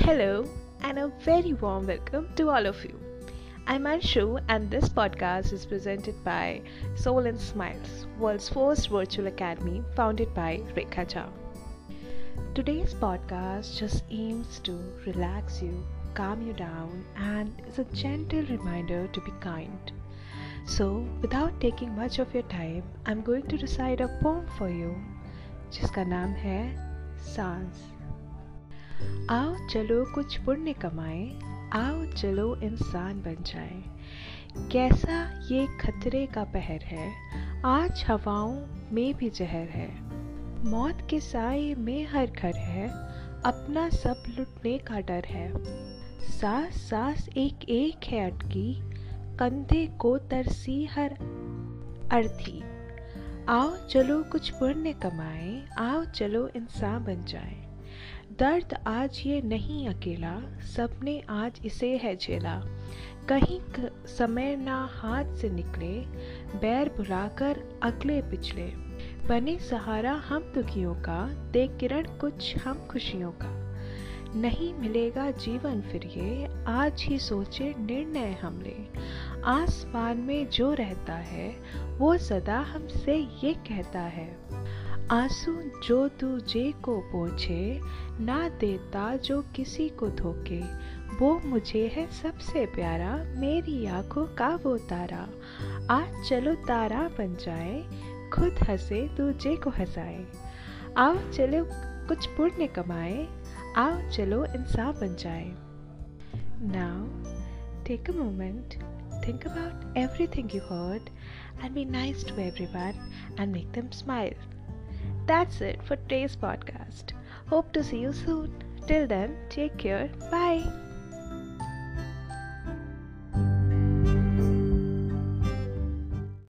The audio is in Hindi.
Hello, and a very warm welcome to all of you. I'm Anshu, and this podcast is presented by Soul and Smiles, world's first virtual academy founded by Rekha Jha. Today's podcast just aims to relax you, calm you down, and is a gentle reminder to be kind. So, without taking much of your time, I'm going to recite a poem for you, जिसका नाम है सांस आओ चलो कुछ पुण्य कमाए, आओ चलो इंसान बन जाए। कैसा ये खतरे का पहर है, आज हवाओं में भी जहर है। मौत के साए में हर घर है, अपना सब लुटने का डर है। सास सास एक एक है अटकी, कंधे को तरसी हर अर्थी आओ चलो कुछ पुण्य कमाए, आओ चलो इंसान बन जाए। दर्द आज ये नहीं अकेला सबने आज इसे है झेला। कहीं समय ना हाथ से निकले, बैर बुलाकर अगले पिछले। बने सहारा हम दुखियों का दे किरण कुछ हम खुशियों का। नहीं मिलेगा जीवन फिर ये, आज ही सोचे निर्णय हमने आसमान में जो रहता है, वो सदा हमसे ये कहता है। आँसू जो तुझे को पोछे, ना देता जो किसी को धोके वो मुझे है सबसे प्यारा, मेरी आँखों का वो तारा। आज चलो तारा बन जाए, खुद हंसे तुझे को हंसाए। आओ चलो कुछ पुण्य कमाए, आओ चलो इंसान बन जाए। Now take a moment think about everything you heard, and be nice to everyone, and make them smile. That's it for today's podcast. Hope to see you soon. Till then, take care. Bye.